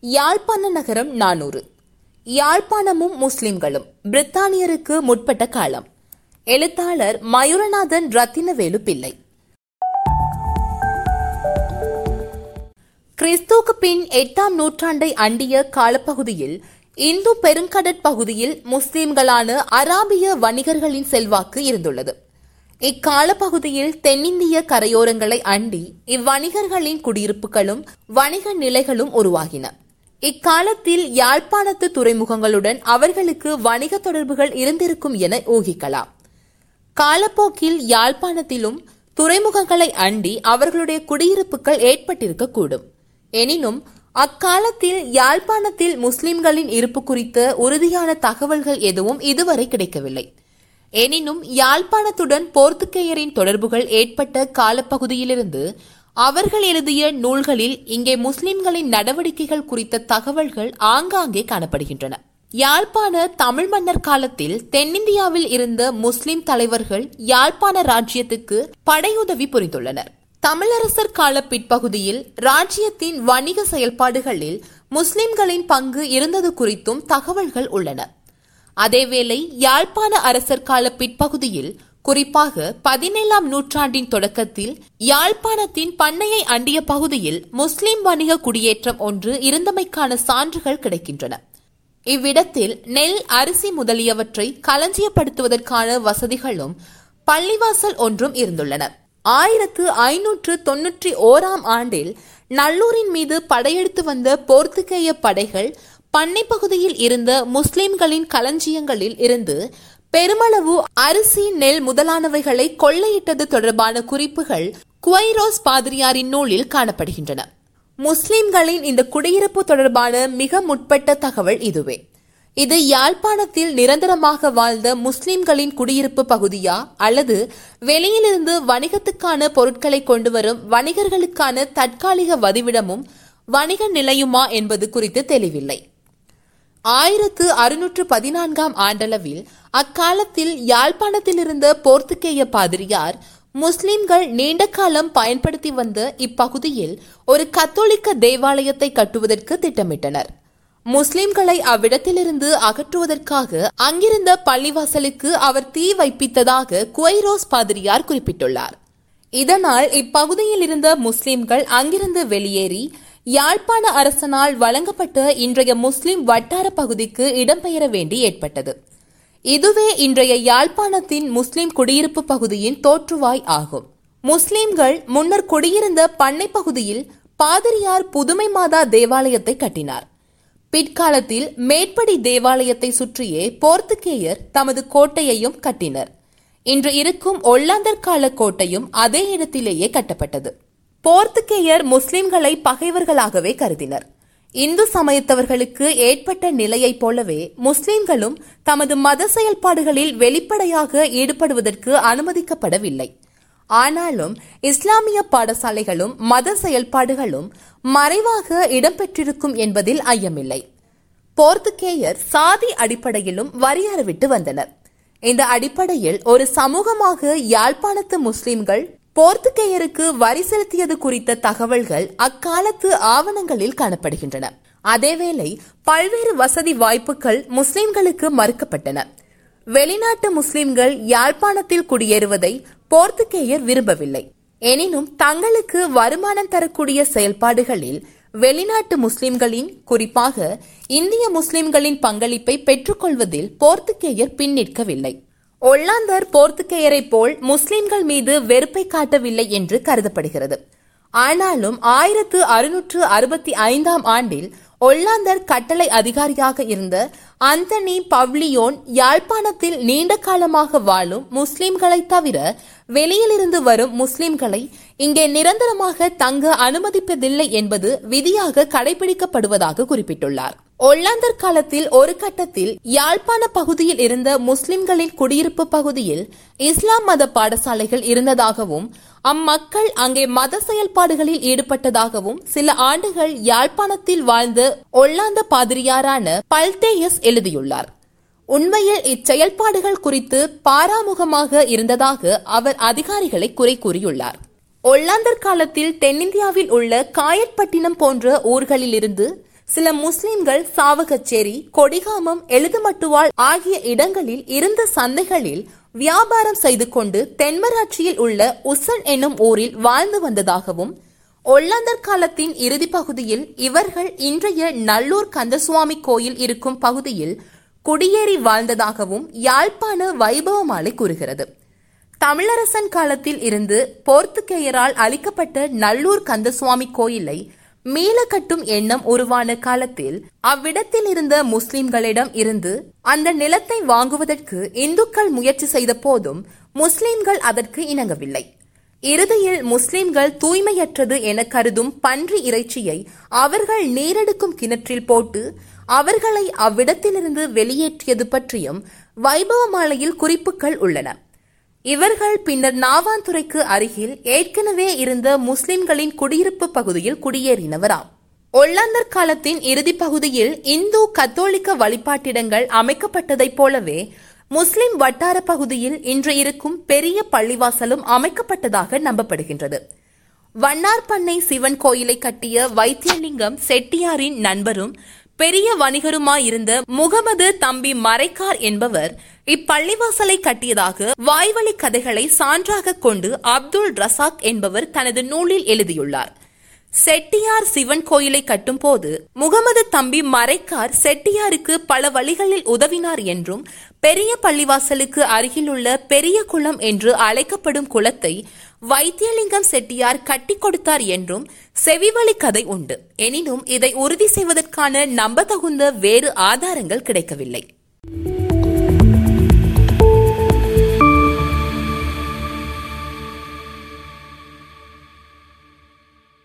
யாழ்ப்பாண நகரம் நானூறு. யாழ்ப்பாணமும் முஸ்லிம்களும் பிரித்தானியருக்கு முற்பட்ட காலம். எழுத்தாளர் மயூரநாதன் ரத்தினவேலு பிள்ளை. கிறிஸ்துவுக்கு பின் எட்டாம் நூற்றாண்டை அண்டிய காலப்பகுதியில் இந்து பெருங்கடற்பகுதியில் முஸ்லிம்களான அராபிய வணிகர்களின் செல்வாக்கு இருந்துள்ளது. இக்கால பகுதியில் தென்னிந்திய கரையோரங்களை அண்டி இவ்வணிகர்களின் குடியிருப்புகளும் வணிக நிலைகளும் உருவாகின. இக்காலத்தில் யாழ்ப்பாணத்து துறைமுகங்களுடன் அவர்களுக்கு வணிக தொடர்புகள் இருந்திருக்கும் என ஊகிக்கலாம். காலப்போக்கில் யாழ்ப்பாணத்திலும் துறைமுகங்களை அண்டி அவர்களுடைய குடியிருப்புகள் ஏற்பட்டிருக்கக்கூடும். எனினும் அக்காலத்தில் யாழ்ப்பாணத்தில் முஸ்லிம்களின் இருப்பு குறித்த உறுதியான தகவல்கள் எதுவும் இதுவரை கிடைக்கவில்லை. எனினும் யாழ்ப்பாணத்துடன் போர்த்துக்கேயரின் தொடர்புகள் ஏற்பட்ட காலப்பகுதியிலிருந்து அவர்கள் எழுதிய நூல்களில் இங்கே முஸ்லிம்களின் நடவடிக்கைகள் குறித்த தகவல்கள் ஆங்காங்கே காணப்படுகின்றன. யாழ்ப்பாண தமிழ் மன்னர் காலத்தில் தென்னிந்தியாவில் இருந்த முஸ்லிம் தலைவர்கள் யாழ்ப்பாண ராஜ்யத்துக்கு படையுதவி புரிந்துள்ளனர். தமிழரசர் கால பிற்பகுதியில் ராஜ்யத்தின் வணிக செயல்பாடுகளில் முஸ்லிம்களின் பங்கு இருந்தது குறித்தும் தகவல்கள் உள்ளன. அதேவேளை யாழ்ப்பாண அரசர் கால பிற்பகுதியில் குறிப்பாக பதினேழாம் நூற்றாண்டின் தொடக்கத்தில் யாழ்ப்பாணத்தின் பண்ணையை அண்டிய பகுதியில் முஸ்லிம் வணிக குடியேற்றம் ஒன்று இருந்தமைக்கான சான்றுகள் கிடைக்கின்றன. இவ்விடத்தில் நெல் அரிசி முதலியவற்றை களஞ்சியப்படுத்துவதற்கான வசதிகளும் பள்ளிவாசல் ஒன்றும் இருந்துள்ளன. ஆயிரத்து ஐநூற்று தொன்னூற்றி ஓராம் ஆண்டில் நல்லூரின் மீது படையெடுத்து வந்த போர்த்துகேய படைகள் பண்ணை பகுதியில் இருந்த முஸ்லிம்களின் களஞ்சியங்களில் இருந்து பெருமளவு அரிசி நெல் முதலானவைகளை கொள்ளையிட்டது தொடர்பான குறிப்புகள் குவைரோஸ் பாதிரியாரின் நூலில் காணப்படுகின்றன. முஸ்லிம்களின் இந்த குடியிருப்பு தொடர்பான மிக முற்பட்ட தகவல் இதுவே. இது யாழ்ப்பாணத்தில் நிரந்தரமாக வாழ்ந்த முஸ்லிம்களின் குடியிருப்பு பகுதியா அல்லது வெளியிலிருந்து வணிகத்துக்கான பொருட்களை கொண்டு வரும் வணிகர்களுக்கான தற்காலிக வதிவிடமும் வணிக நிலையுமா என்பது குறித்து தெளிவில்லை. ஆயிரத்து அறுநூற்று பதினான்காம் ஆண்டளவில் அக்காலத்தில் யாழ்ப்பாணத்தில் இருந்த போர்த்துகேய பாதிரியார் முஸ்லிம்கள் நீண்ட காலம் பயன்படுத்தி வந்த இப்பகுதியில் ஒரு கத்தோலிக்க தேவாலயத்தை கட்டுவதற்கு திட்டமிட்டனர். முஸ்லிம்களை அவ்விடத்திலிருந்து அகற்றுவதற்காக அங்கிருந்த பள்ளிவாசலுக்கு அவர் தீ வைப்பித்ததாக குவைரோஸ் பாதிரியார் குறிப்பிட்டுள்ளார். இதனால் இப்பகுதியில் இருந்த முஸ்லிம்கள் அங்கிருந்து வெளியேறி யாழ்ப்பாண அரசனால் வழங்கப்பட்ட இன்றைய முஸ்லிம் வட்டார பகுதிக்கு இடம்பெயர வேண்டி ஏற்பட்டது. இதுவே இன்றைய யாழ்ப்பாணத்தின் முஸ்லிம் குடியிருப்பு பகுதியின் தோற்றுவாய் ஆகும். முஸ்லிம்கள் முன்னர் குடியிருந்த பண்ணை பகுதியில் பாதிரியார் புதுமை மாதா தேவாலயத்தை கட்டினார். பிற்காலத்தில் மேற்படி தேவாலயத்தை சுற்றியே போர்த்துகேயர் தமது கோட்டையையும் கட்டினர். இன்று இருக்கும் ஒல்லாந்தர் கால கோட்டையும் அதே இடத்திலேயே கட்டப்பட்டது. போர்த்துகேயர் முஸ்லிம்களை பகைவர்களாகவே கருதினர். இந்து சமயத்தவர்களுக்கு ஏற்பட்ட நிலையைப் போலவே முஸ்லிம்களும் தமது மத செயல்பாடுகளில் வெளிப்படையாக ஈடுபடுவதற்கு அனுமதிக்கப்படவில்லை. ஆனாலும் இஸ்லாமிய பாடசாலைகளும் மத செயல்பாடுகளும் மறைவாக இடம்பெற்றிருக்கும் என்பதில் ஐயமில்லை. போர்த்துகேயர் சாதி அடிப்படையிலும் வரியறவிட்டு வந்தனர். இந்த அடிப்படையில் ஒரு சமூகமாக யாழ்ப்பாணத்து முஸ்லிம்கள் போர்த்துகேயருக்கு வரி செலுத்தியது குறித்த தகவல்கள் அக்காலத்து ஆவணங்களில் காணப்படுகின்றன. அதேவேளை பல்வேறு வசதி வாய்ப்புகள் முஸ்லிம்களுக்கு மறுக்கப்பட்டன. வெளிநாட்டு முஸ்லிம்கள் யாழ்ப்பாணத்தில் குடியேறுவதை போர்த்துகேயர் விரும்பவில்லை. எனினும் தங்களுக்கு வருமானம் தரக்கூடிய செயல்பாடுகளில் வெளிநாட்டு முஸ்லிம்களின் குறிப்பாக இந்திய முஸ்லிம்களின் பங்களிப்பை பெற்றுக்கொள்வதில் போர்த்துகேயர் பின்னிற்கவில்லை. ஒல்லாந்தர் போர்த்துகேயரை போல் முஸ்லிம்கள் மீது வெறுப்பை காட்டவில்லை என்று கருதப்படுகிறது. ஆனாலும் ஆயிரத்து அறுநூற்று அறுபத்தி ஐந்தாம் ஆண்டில் ஒல்லாந்தர் கட்டளை அதிகாரியாக இருந்த அந்தனி பவ்லியோன் யாழ்ப்பாணத்தில் நீண்ட காலமாக வாழும் முஸ்லிம்களை தவிர வெளியிலிருந்து வரும் முஸ்லிம்களை இங்கே நிரந்தரமாக தங்க அனுமதிப்பதில்லை என்பது விதியாக கடைபிடிக்கப்படுவதாக குறிப்பிட்டுள்ளார். ஒல்லாந்தர் காலத்தில் ஒரு கட்டத்தில் யாழ்ப்பாண பகுதியில் இருந்த முஸ்லிம்களின் குடியிருப்பு பகுதியில் இஸ்லாம் மத பாடசாலைகள் இருந்ததாகவும் அம்மக்கள் அங்கே மத செயல்பாடுகளில் ஈடுபட்டதாகவும் சில ஆண்டுகள் யாழ்ப்பாணத்தில் வாழ்ந்த ஒல்லாந்த பாதிரியாரான பல்தேயஸ் எழுதியுள்ளார். உண்மையில் இச்செயல்பாடுகள் குறித்து பாராமுகமாக இருந்ததாக அவர் அதிகாரிகளை குறை கூறியுள்ளார். ஒல்லாந்தர் காலத்தில் தென்னிந்தியாவில் உள்ள காயற்பட்டினம் போன்ற ஊர்களிலிருந்து சில முஸ்லிம்கள் சாவகச்சேரி கொடிகாமம் எழுதுமட்டுவாள் ஆகிய இடங்களில் இருந்த சந்தைகளில் வியாபாரம் செய்து கொண்டு தென்மராட்சியில் உள்ள உசன் என்னும் ஊரில் வாழ்ந்து வந்ததாகவும் ஒல்லாந்தர் காலத்தின் இறுதி பகுதியில் இவர்கள் இன்றைய நல்லூர் கந்தசுவாமி கோயில் இருக்கும் பகுதியில் குடியேறி வாழ்ந்ததாகவும் யாழ்ப்பாண வைபவமாலை கூறுகிறது. தமிழரசன் காலத்தில் இருந்து போர்த்துகேயரால் அளிக்கப்பட்ட நல்லூர் கந்தசுவாமி கோயிலை மீள கட்டும் எண்ணம் உருவான காலத்தில் அவ்விடத்தில் இருந்த முஸ்லிம்களிடம் இருந்து அந்த நிலத்தை வாங்குவதற்கு இந்துக்கள் முயற்சி செய்த போதும் முஸ்லிம்கள் அதற்கு இணங்கவில்லை. இறுதியில் முஸ்லிம்கள் தூய்மையற்றது என கருதும் பன்றி இறைச்சியை அவர்கள் நீரெடுக்கும் கிணற்றில் போட்டு அவர்களை அவ்விடத்திலிருந்து வெளியேற்றியது பற்றியும் வைபவமாலையில் குறிப்புகள் உள்ளன. இவர்கள் பின்னர் நாவாந்துறைக்கு அருகில் ஏற்கனவே இருந்த முஸ்லிம்களின் குடியிருப்பு பகுதியில் குடியேறினவராம். ஒல்லாந்தர் காலத்தின் இறுதி பகுதியில் இந்து கத்தோலிக்க வழிபாட்டிடங்கள் அமைக்கப்பட்டதைப் போலவே முஸ்லிம் வட்டார பகுதியில் இன்று இருக்கும் பெரிய பள்ளிவாசலும் அமைக்கப்பட்டதாக நம்பப்படுகின்றது. வண்ணார்பண்ணை சிவன் கோயிலை கட்டிய வைத்தியலிங்கம் செட்டியாரின் நண்பரும் பெரிய வணிகருமாயிருந்த முகமது தம்பி மரைக்கார் என்பவர் இப்பள்ளிவாசலை கட்டியதாக வாய்வழி கதைகளை சான்றாக கொண்டு அப்துல் ரசாக் என்பவர் தனது நூலில் எழுதியுள்ளார். செட்டியார் சிவன் கோயிலை கட்டும் போது முகமது தம்பி மறைக்கார் செட்டியாருக்கு பல வழிகளில் உதவினார் என்றும் பெரிய பள்ளிவாசலுக்கு அருகிலுள்ள பெரிய குளம் என்று அழைக்கப்படும் குளத்தை வைத்தியலிங்கம் செட்டியார் கட்டி கொடுத்தார் என்றும் செவிவழி கதை உண்டு. எனினும் இதை உறுதி செய்வதற்கான நம்பத்தகுந்த வேறு ஆதாரங்கள் கிடைக்கவில்லை.